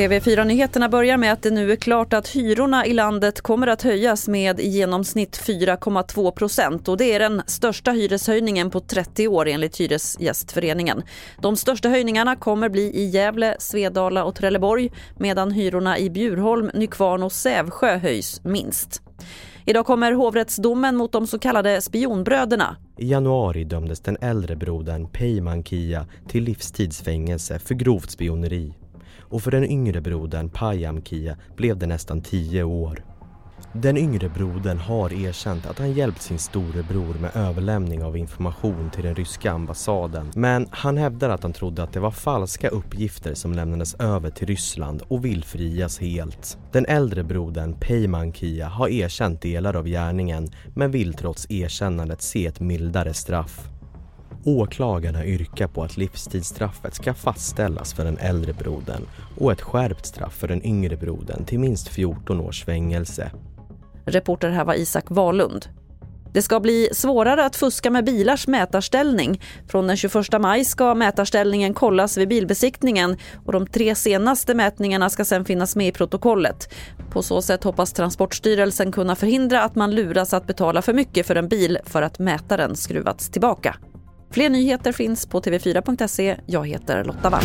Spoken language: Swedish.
TV4-nyheterna börjar med att det nu är klart att hyrorna i landet kommer att höjas med i genomsnitt 4,2 procent. Och det är den största hyreshöjningen på 30 år enligt Hyresgästföreningen. De största höjningarna kommer bli i Gävle, Svedala och Trelleborg medan hyrorna i Bjurholm, Nykvarn och Sävsjö höjs minst. Idag kommer hovrättsdomen mot de så kallade spionbröderna. I januari dömdes den äldre brodern Peyman Kia till livstidsfängelse för grovt spioneri och för den yngre brodern Payam Kia blev det nästan tio år. Den yngre brodern har erkänt att han hjälpt sin storebror med överlämning av information till den ryska ambassaden. Men han hävdar att han trodde att det var falska uppgifter som lämnades över till Ryssland och vill frias helt. Den äldre brodern Peyman Kia har erkänt delar av gärningen men vill trots erkännandet se ett mildare straff. Åklagarna yrkar på att livstidsstraffet ska fastställas för den äldre brodern och ett skärpt straff för den yngre brodern till minst 14 års fängelse. Reporter här var Isak Wahlund. Det ska bli svårare att fuska med bilars mätarställning. Från den 21 maj ska mätarställningen kollas vid bilbesiktningen och de tre senaste mätningarna ska sedan finnas med i protokollet. På så sätt hoppas Transportstyrelsen kunna förhindra att man luras att betala för mycket för en bil för att mätaren skruvats tillbaka. Fler nyheter finns på tv4.se. Jag heter Lotta Wall.